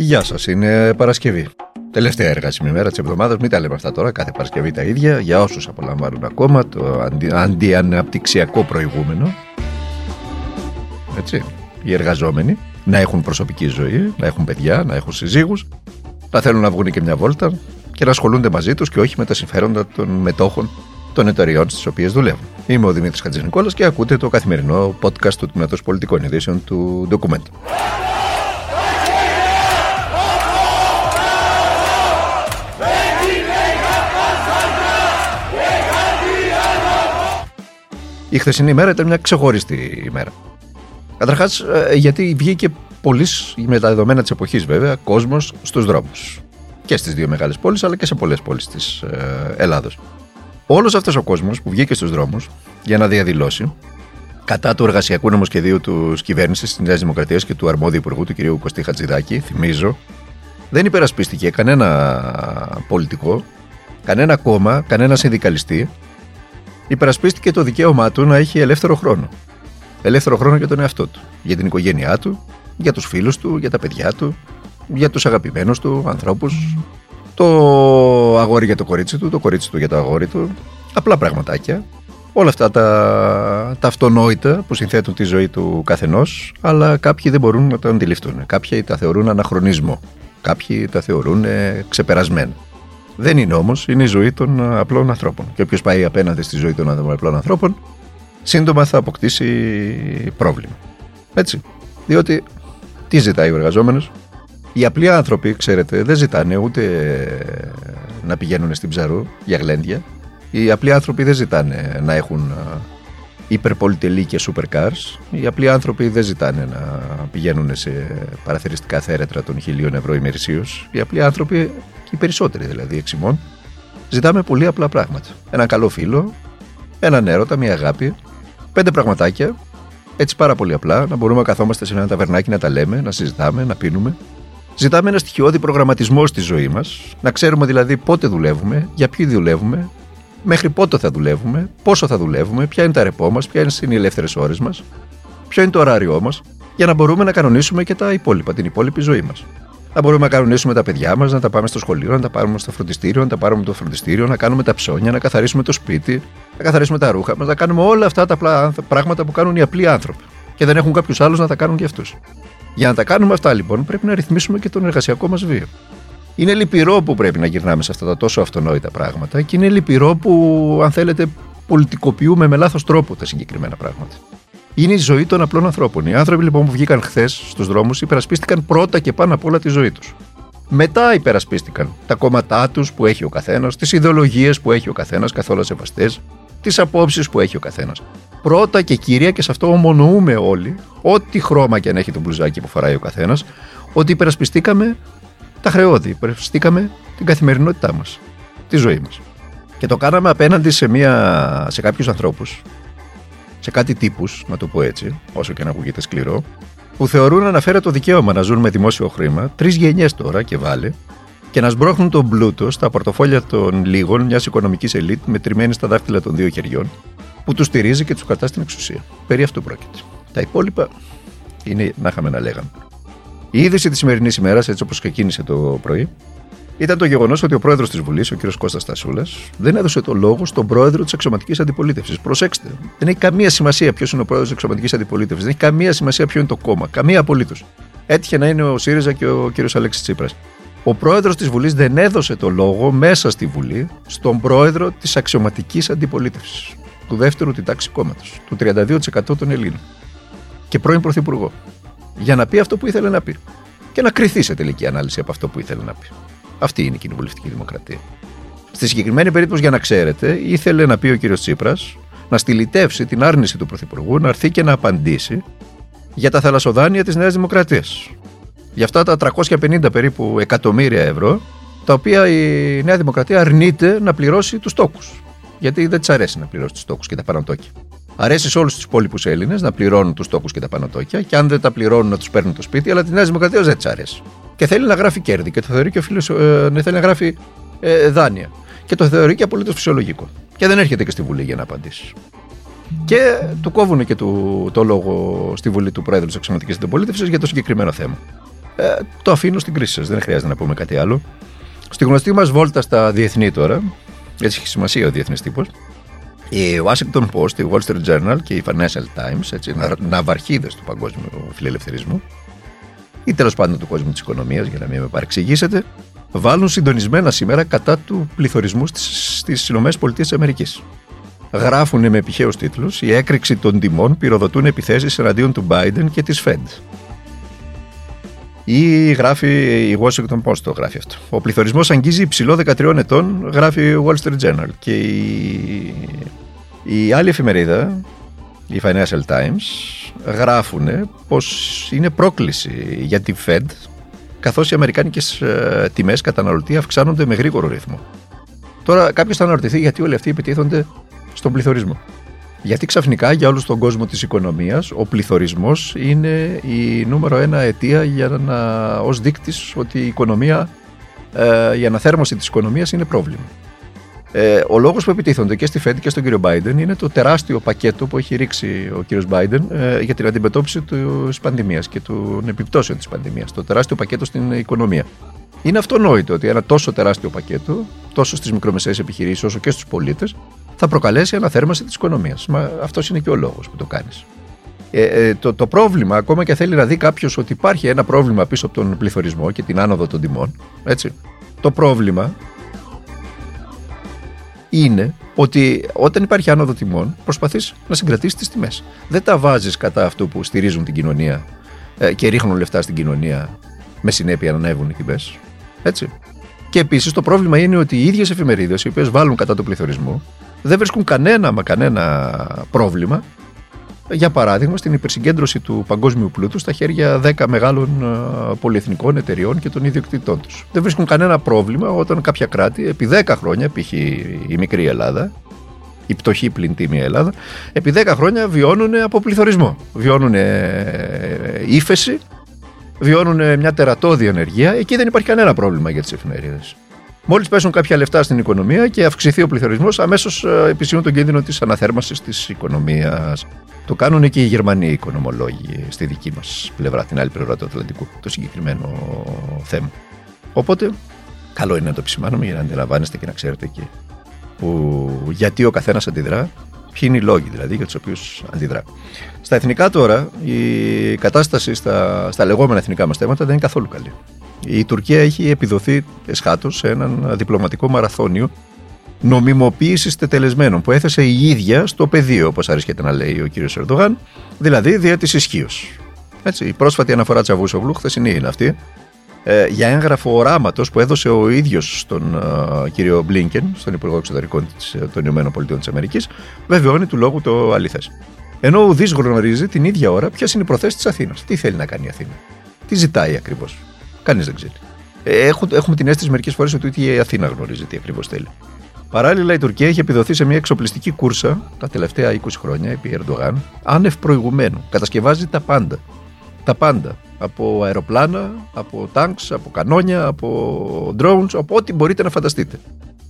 Γεια σας, είναι Παρασκευή. Τελευταία εργάσιμη μέρα της εβδομάδας. Μην τα λέμε αυτά τώρα, κάθε Παρασκευή τα ίδια. Για όσους απολαμβάνουν ακόμα το αντι, αντιαναπτυξιακό προηγούμενο. Έτσι. Οι εργαζόμενοι να έχουν προσωπική ζωή, να έχουν παιδιά, να έχουν συζύγους, να θέλουν να βγουν και μια βόλτα και να ασχολούνται μαζί τους και όχι με τα συμφέροντα των μετόχων των εταιριών στις οποίες δουλεύουν. Είμαι ο Δημήτρης Χατζηνικόλας και ακούτε το καθημερινό podcast του Τμήματος Πολιτικών Ειδήσεων του Document. Η χθεσινή ημέρα ήταν μια ξεχωριστή ημέρα. Καταρχάς, ε, γιατί βγήκε πολλής, με τα δεδομένα της εποχής βέβαια, κόσμος στους δρόμους. Και στις δύο μεγάλες πόλεις, αλλά και σε πολλές πόλεις της ε, Ελλάδος. Όλος αυτός ο κόσμος που βγήκε στους δρόμους για να διαδηλώσει κατά του εργασιακού νομοσχεδίου της κυβέρνησης της Νέας Δημοκρατίας και του αρμόδιου υπουργού, του κ. Κωστή Χατζηδάκη, θυμίζω, δεν υπερασπίστηκε κανένα πολιτικό, κανένα κόμμα, κανένα συνδικαλιστή. Υπερασπίστηκε το δικαίωμά του να έχει ελεύθερο χρόνο. Ελεύθερο χρόνο για τον εαυτό του, για την οικογένειά του, για τους φίλους του, για τα παιδιά του, για τους αγαπημένους του ανθρώπους, το αγόρι για το κορίτσι του, το κορίτσι του για το αγόρι του, απλά πραγματάκια. Όλα αυτά τα, τα αυτονόητα που συνθέτουν τη ζωή του καθενός, αλλά κάποιοι δεν μπορούν να το αντιληφθούν. Κάποιοι τα θεωρούν αναχρονισμό. Κάποιοι τα θεωρούν ξεπερασμένα. Δεν είναι όμως, είναι η ζωή των απλών ανθρώπων. Και όποιος πάει απέναντι στη ζωή των απλών ανθρώπων, σύντομα θα αποκτήσει πρόβλημα. Έτσι. Διότι τι ζητάει ο εργαζόμενος, οι απλοί άνθρωποι, ξέρετε, δεν ζητάνε ούτε να πηγαίνουν στην ψαρού για γλέντια. Οι απλοί άνθρωποι δεν ζητάνε να έχουν υπερπολιτελή και supercars. Οι απλοί άνθρωποι δεν ζητάνε να πηγαίνουν σε παραθεριστικά θέρετρα των χιλίων ευρώ ημερησίως. Οι απλοί άνθρωποι, και οι περισσότεροι δηλαδή εξημών, ζητάμε πολύ απλά πράγματα. Ένα καλό φίλο, έναν έρωτα, μια αγάπη, πέντε πραγματάκια, έτσι πάρα πολύ απλά, να μπορούμε να καθόμαστε σε ένα ταβερνάκι να τα λέμε, να συζητάμε, να πίνουμε. Ζητάμε ένα στοιχειώδη προγραμματισμό στη ζωή μας, να ξέρουμε δηλαδή πότε δουλεύουμε, για ποιοι δουλεύουμε, μέχρι πότε θα δουλεύουμε, πόσο θα δουλεύουμε, ποια είναι τα ρεπό μας, ποια είναι οι ελεύθερες ώρες μας, ποιο είναι το ωράριό μας, για να μπορούμε να κανονίσουμε και τα υπόλοιπα, την υπόλοιπη ζωή μας. Να μπορούμε να κανονίσουμε τα παιδιά μας, να τα πάμε στο σχολείο, να τα πάρουμε στο φροντιστήριο, να τα πάρουμε το φροντιστήριο, να κάνουμε τα ψώνια, να καθαρίσουμε το σπίτι, να καθαρίσουμε τα ρούχα μας, να κάνουμε όλα αυτά τα πράγματα που κάνουν οι απλοί άνθρωποι. Και δεν έχουν κάποιους άλλους να τα κάνουν και αυτούς. Για να τα κάνουμε αυτά λοιπόν, πρέπει να ρυθμίσουμε και τον εργασιακό μας βίο. Είναι λυπηρό που πρέπει να γυρνάμε σε αυτά τα τόσο αυτονόητα πράγματα και είναι λυπηρό που, αν θέλετε, πολιτικοποιούμε με λάθος τρόπο τα συγκεκριμένα πράγματα. Είναι η ζωή των απλών ανθρώπων. Οι άνθρωποι λοιπόν που βγήκαν χθες στους δρόμους υπερασπίστηκαν πρώτα και πάνω απ' όλα τη ζωή τους. Μετά υπερασπίστηκαν τα κόμματά τους που έχει ο καθένας, τις ιδεολογίες που έχει ο καθένας, καθόλου σεβαστές, τις απόψεις που έχει ο καθένας. Πρώτα και κύρια, και σε αυτό ομονοούμε όλοι, ό,τι χρώμα και αν έχει το μπλουζάκι που φοράει ο καθένας, ότι υπερασπιστήκαμε τα χρεώδη. Υπερασπιστήκαμε την καθημερινότητά μας, τη ζωή μας. Και το κάναμε απέναντι σε, μια, σε κάποιους ανθρώπους, σε κάτι τύπους, να το πω έτσι, όσο και να ακούγεται σκληρό, που θεωρούν αναφέρεται το δικαίωμα να ζουν με δημόσιο χρήμα, τρεις γενιές τώρα και βάλε, και να σμπρώχνουν τον πλούτο στα πορτοφόλια των λίγων μιας οικονομικής ελίτ μετρημένη στα δάχτυλα των δύο χεριών, που τους στηρίζει και τους κρατά στην εξουσία. Περί αυτού πρόκειται. Τα υπόλοιπα είναι να είχαμε να λέγαμε. Η είδηση της σημερινής ημέρας, έτσι όπως ξεκίνησε το πρωί, ήταν το γεγονός ότι ο πρόεδρος της Βουλής, ο κ. Κώστας Τασούλα, δεν έδωσε το λόγο στον πρόεδρο της αξιωματική αντιπολίτευσης. Προσέξτε, δεν έχει καμία σημασία ποιος είναι ο πρόεδρος της αξιωματική αντιπολίτευσης. Δεν έχει καμία σημασία ποιο είναι το κόμμα. Καμία απολύτως. Έτυχε να είναι ο ΣΥΡΙΖΑ και ο κ. Αλέξης Τσίπρας. Ο πρόεδρος της Βουλής δεν έδωσε το λόγο μέσα στη Βουλή στον πρόεδρο της αξιωματικής αντιπολίτευσης. Του δεύτερου τη τάξη κόμματος. Του 32% των Ελλήνων. Και πρώην πρωθυπουργό για να πει αυτό που ήθελε να πει. Και να κρυθεί σε τελική ανάλυση από αυτό που ήθελε να πει. Αυτή είναι η κοινοβουλευτική δημοκρατία. Στη συγκεκριμένη περίπτωση, για να ξέρετε, ήθελε να πει ο κύριος Τσίπρας να στυλιτεύσει την άρνηση του Πρωθυπουργού να έρθει και να απαντήσει για τα θαλασσοδάνεια της Νέας Δημοκρατίας. Για αυτά τα 350 περίπου εκατομμύρια ευρώ, τα οποία η Νέα Δημοκρατία αρνείται να πληρώσει τους τόκους. Γιατί δεν της αρέσει να πληρώσει τους τόκους και τα πανωτόκια. Αρέσει σε όλους τους υπόλοιπους Έλληνες να πληρώνουν τους τόκους και τα πανωτόκια και αν δεν τα πληρώνουν να τους παίρνουν το σπίτι, αλλά τη Νέα Δημοκρατία δεν της αρέσει. Και θέλει να γράφει κέρδη και το θεωρεί και ο φίλος. Ε, ναι, θέλει να γράφει ε, δάνεια. Και το θεωρεί και απολύτως φυσιολογικό. Και δεν έρχεται και στη Βουλή για να απαντήσει. Και του κόβουν και του, το λόγο στη Βουλή του Πρόεδρου της Αξιωματικής Αντιπολίτευση για το συγκεκριμένο θέμα. Ε, το αφήνω στην κρίση σας. Δεν χρειάζεται να πούμε κάτι άλλο. Στη γνωστή μας βόλτα στα διεθνή τώρα, έτσι έχει σημασία ο διεθνής τύπος, η Washington Post, η Wall Street Journal και η Financial Times, έτσι, ναυαρχίδες του παγκόσμιου φιλελευθερισμού, ή τέλος πάντων του κόσμου της οικονομίας, για να μην με παρεξηγήσετε, βάλουν συντονισμένα σήμερα κατά του πληθωρισμού στις ΗΠΑ. Γράφουν με επιχαίους τίτλους Η έκρηξη των τιμών πυροδοτούν επιθέσεις εναντίον του Biden και της Fed. Ή γράφει η Washington Post το γράφει αυτό. Ο πληθωρισμός αγγίζει υψηλό 13 ετών, γράφει η Wall Street Journal. Και η, η άλλη εφημερίδα, η Financial Times, γράφουν πως είναι πρόκληση για τη Fed καθώς οι αμερικάνικες ε, τιμές καταναλωτή αυξάνονται με γρήγορο ρυθμό. Τώρα κάποιος θα αναρωτηθεί γιατί όλοι αυτοί επιτίθονται στον πληθωρισμό. Γιατί ξαφνικά για όλους τον κόσμο της οικονομίας ο πληθωρισμός είναι η νούμερο ένα αιτία για να, ως δείκτης ότι η οικονομία, ε, η αναθέρμανση της οικονομίας είναι πρόβλημα. Ε, ο λόγος που επιτίθονται και στη Fed και στον κύριο Biden είναι το τεράστιο πακέτο που έχει ρίξει ο κύριος Biden ε, για την αντιμετώπιση της πανδημίας και των επιπτώσεων της πανδημίας. Το τεράστιο πακέτο στην οικονομία. Είναι αυτονόητο ότι ένα τόσο τεράστιο πακέτο, τόσο στις μικρομεσαίες επιχειρήσεις όσο και στους πολίτες, θα προκαλέσει αναθέρμανση της οικονομίας. Αυτός είναι και ο λόγος που το κάνεις. Ε, ε, το, το πρόβλημα, ακόμα και θέλει να δει κάποιος ότι υπάρχει ένα πρόβλημα πίσω από τον πληθωρισμό και την άνοδο των τιμών, έτσι, το πρόβλημα είναι ότι όταν υπάρχει άνοδο τιμών, προσπαθείς να συγκρατήσεις τις τιμές. Δεν τα βάζεις κατά αυτού που στηρίζουν την κοινωνία ε, και ρίχνουν λεφτά στην κοινωνία με συνέπεια να ανέβουν οι τιμές. Έτσι. Και επίσης το πρόβλημα είναι ότι οι ίδιες εφημερίδες, οι οποίες βάλουν κατά του πληθωρισμού, δεν βρίσκουν κανένα μα κανένα πρόβλημα για παράδειγμα στην υπερσυγκέντρωση του παγκόσμιου πλούτου στα χέρια 10 μεγάλων πολυεθνικών εταιριών και των ιδιοκτητών τους. Δεν βρίσκουν κανένα πρόβλημα όταν κάποια κράτη επί 10 χρόνια, π.χ. η μικρή Ελλάδα, η πτωχή πλην τίμη Ελλάδα, επί 10 χρόνια βιώνουν αποπληθωρισμό. Βιώνουν ύφεση, βιώνουν μια τερατώδη ενεργεία. Εκεί δεν υπάρχει κανένα πρόβλημα για τις εφημερίδες. Μόλις πέσουν κάποια λεφτά στην οικονομία και αυξηθεί ο πληθωρισμός, αμέσως ε, επισύουν τον κίνδυνο της αναθέρμανσης της οικονομίας. Το κάνουν και οι Γερμανοί οικονομολόγοι στη δική μας πλευρά, την άλλη πλευρά του Ατλαντικού, το συγκεκριμένο θέμα. Οπότε, καλό είναι να το επισημάνουμε για να αντιλαμβάνεστε και να ξέρετε και που, γιατί ο καθένας αντιδρά, ποιοι είναι οι λόγοι δηλαδή για τους οποίους αντιδρά. Στα εθνικά τώρα, η κατάσταση στα, στα λεγόμενα εθνικά μας θέματα δεν είναι καθόλου καλή. Η Τουρκία έχει επιδοθεί εσχάτως σε έναν διπλωματικό μαραθώνιο νομιμοποίησης τετελεσμένων που έθεσε η ίδια στο πεδίο, όπως αρέσκεται να λέει ο κύριος Ερντογάν, δηλαδή δια της ισχύως. η πρόσφατη αναφορά Τσαβούσογλου, χθεσινή είναι αυτή, ε, για έγγραφο οράματος που έδωσε ο ίδιος στον ε, κύριο Μπλίνκεν, στον Υπουργό Εξωτερικών ε, των ΗΠΑ, βεβαιώνει του λόγου το αληθές. Ενώ ο Ουδής γνωρίζει την ίδια ώρα ποιες είναι οι προθέσεις της Αθήνας. Τι θέλει να κάνει η Αθήνα. Τι ζητάει ακριβώς. Κανείς δεν ξέρει. Ε, έχουμε την αίσθηση μερικές φορές ότι ούτε η Αθήνα γνωρίζει τι ακριβώς θέλει. Παράλληλα, η Τουρκία έχει επιδοθεί σε μια εξοπλιστική κούρσα τα τελευταία 20 χρόνια επί Ερντογάν, άνευ προηγουμένου. Κατασκευάζει τα πάντα. Τα πάντα. Από αεροπλάνα, από τάγκς, από κανόνια, από drones, από ό,τι μπορείτε να φανταστείτε.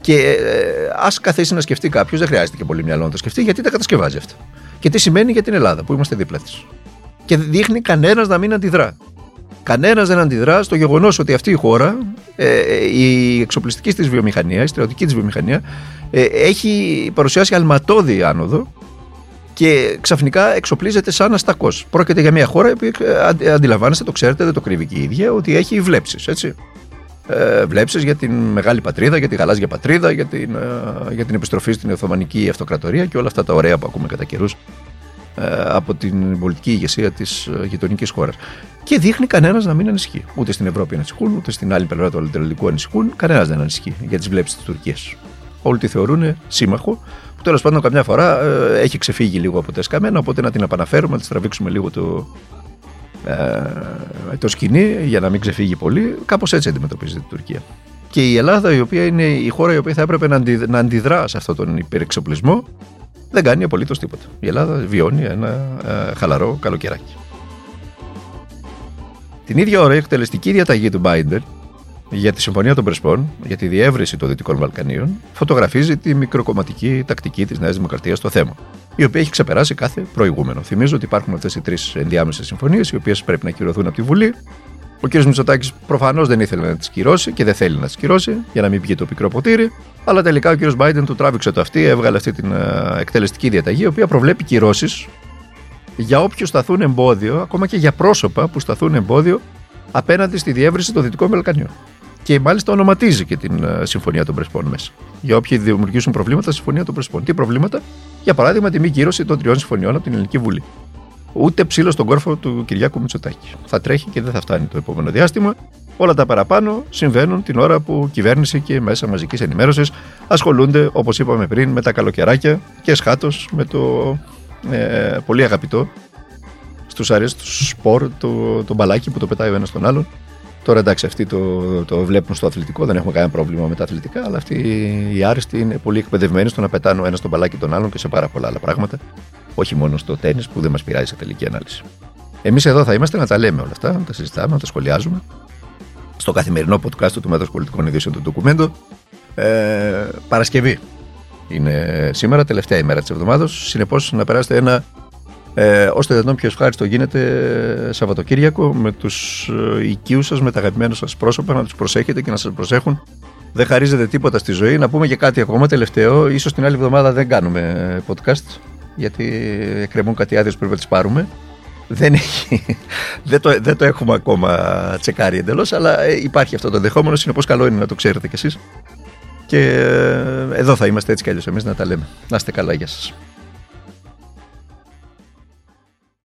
Και ε, ας καθίσει να σκεφτεί κάποιος, δεν χρειάζεται και πολύ μυαλό να το σκεφτεί, γιατί τα κατασκευάζει αυτά. Και τι σημαίνει για την Ελλάδα, που είμαστε δίπλα της. Και δείχνει κανένας να μην αντιδρά. Κανένας δεν αντιδρά στο γεγονός ότι αυτή η χώρα, ε, η εξοπλιστική της βιομηχανία, η στρατιωτική της βιομηχανία, ε, έχει παρουσιάσει αλματώδη άνοδο και ξαφνικά εξοπλίζεται σαν αστακός. Πρόκειται για μια χώρα που ε, αντιλαμβάνεστε, το ξέρετε, δεν το κρύβει και η ίδια, ότι έχει βλέψεις. Έτσι. Ε, βλέψεις για την μεγάλη πατρίδα, για τη γαλάζια πατρίδα, για την, για την επιστροφή στην Οθωμανική Αυτοκρατορία και όλα αυτά τα ωραία που ακούμε κατά καιρούς ε, από την πολιτική ηγεσία της ε, γειτονικής χώρας. Και δείχνει κανένας να μην ανησυχεί. Ούτε στην Ευρώπη ανησυχούν, ούτε στην άλλη πλευρά του Ατλαντικού ανησυχούν. Κανένας δεν ανησυχεί για τις βλέψεις της Τουρκίας. Όλοι τη θεωρούν σύμμαχο, που τέλος πάντων καμιά φορά ε, έχει ξεφύγει λίγο από τα εσκαμμένα, οπότε να την επαναφέρουμε, να της τραβήξουμε λίγο το, ε, το σκηνή για να μην ξεφύγει πολύ. Κάπως έτσι αντιμετωπίζεται η Τουρκία. Και η Ελλάδα, η οποία είναι η χώρα η οποία θα έπρεπε να αντιδρά σε αυτόν τον υπερεξοπλισμό, δεν κάνει απολύτως τίποτα. Η Ελλάδα βιώνει ένα ε, χαλαρό καλοκαιράκι. Την ίδια ώρα η εκτελεστική διαταγή του Biden για τη Συμφωνία των Πρεσπών, για τη διεύρυνση των Δυτικών Βαλκανίων, φωτογραφίζει τη μικροκομματική τακτική της Νέας Δημοκρατίας στο θέμα, η οποία έχει ξεπεράσει κάθε προηγούμενο. Θυμίζω ότι υπάρχουν αυτές οι τρεις ενδιάμεσες συμφωνίες, οι οποίες πρέπει να κυρωθούν από τη Βουλή Ο κ. Μητσοτάκης προφανώς δεν ήθελε να τις κυρώσει και δεν θέλει να τις κυρώσει για να μην πιει το πικρό ποτήρι. Αλλά τελικά ο κ. Biden του τράβηξε το αυτή, έβγαλε αυτή την ε, εκτελεστική διαταγή, η οποία προβλέπει κυρώσεις για όποιου σταθούν εμπόδιο, ακόμα και για πρόσωπα που σταθούν εμπόδιο απέναντι στη διεύρυνση των Δυτικών Βαλκανίων. Και μάλιστα ονοματίζει και την ε, Συμφωνία των Πρεσπών μέσα. Για όποιοι δημιουργήσουν προβλήματα, Συμφωνία των Πρεσπών. Τι προβλήματα, για παράδειγμα, τη μη κύρωση των τριών συμφωνιών από την Ελληνική Βουλή. Ούτε ψήλο στον κόρφο του Κυριάκου Μητσοτάκη. Θα τρέχει και δεν θα φτάνει το επόμενο διάστημα. Όλα τα παραπάνω συμβαίνουν την ώρα που κυβέρνηση και μέσα μαζικής ενημέρωσης ασχολούνται, όπως είπαμε πριν, με τα καλοκαιράκια και σχάτως με το ε, πολύ αγαπητό στους αρέσει του σπορ, το, το μπαλάκι που το πετάει ο ένας τον άλλον. Τώρα εντάξει, αυτοί το, το βλέπουν στο αθλητικό, δεν έχουμε κανένα πρόβλημα με τα αθλητικά, αλλά αυτοί οι άριστοι είναι πολύ εκπαιδευμένοι στο να πετάνε ο ένας τον μπαλάκι τον άλλον και σε πάρα πολλά άλλα πράγματα. Όχι μόνο στο τέννη που δεν μας πειράζει σε τελική ανάλυση. Εμείς εδώ θα είμαστε να τα λέμε όλα αυτά, να τα συζητάμε, να τα σχολιάζουμε. Στο καθημερινό podcast του Μέτρου Πολιτικών Ειδήσεων του Ντοκουμέντο. Ε, Παρασκευή είναι σήμερα, τελευταία ημέρα της εβδομάδα. Συνεπώς να περάσετε ένα ε, ώστε δυνατόν πιο ευχάριστο γίνεται Σαββατοκύριακο με τους ε, οικείους σας, με τα αγαπημένα σας πρόσωπα, να τους προσέχετε και να σας προσέχουν. Δεν χαρίζεται τίποτα στη ζωή. Να πούμε και κάτι ακόμα τελευταίο. σω την άλλη εβδομάδα δεν κάνουμε podcast, γιατί εκκρεμούν κάτι άδειες που πρέπει να τις πάρουμε. Δεν, έχει, δεν, το, δεν το έχουμε ακόμα τσεκάρει εντελώς, αλλά ε, υπάρχει αυτό το ενδεχόμενο. Συνεπώς, καλό είναι να το ξέρετε κι εσείς. Και ε, εδώ θα είμαστε έτσι κι αλλιώς εμείς να τα λέμε. Να είστε καλά, γεια σας.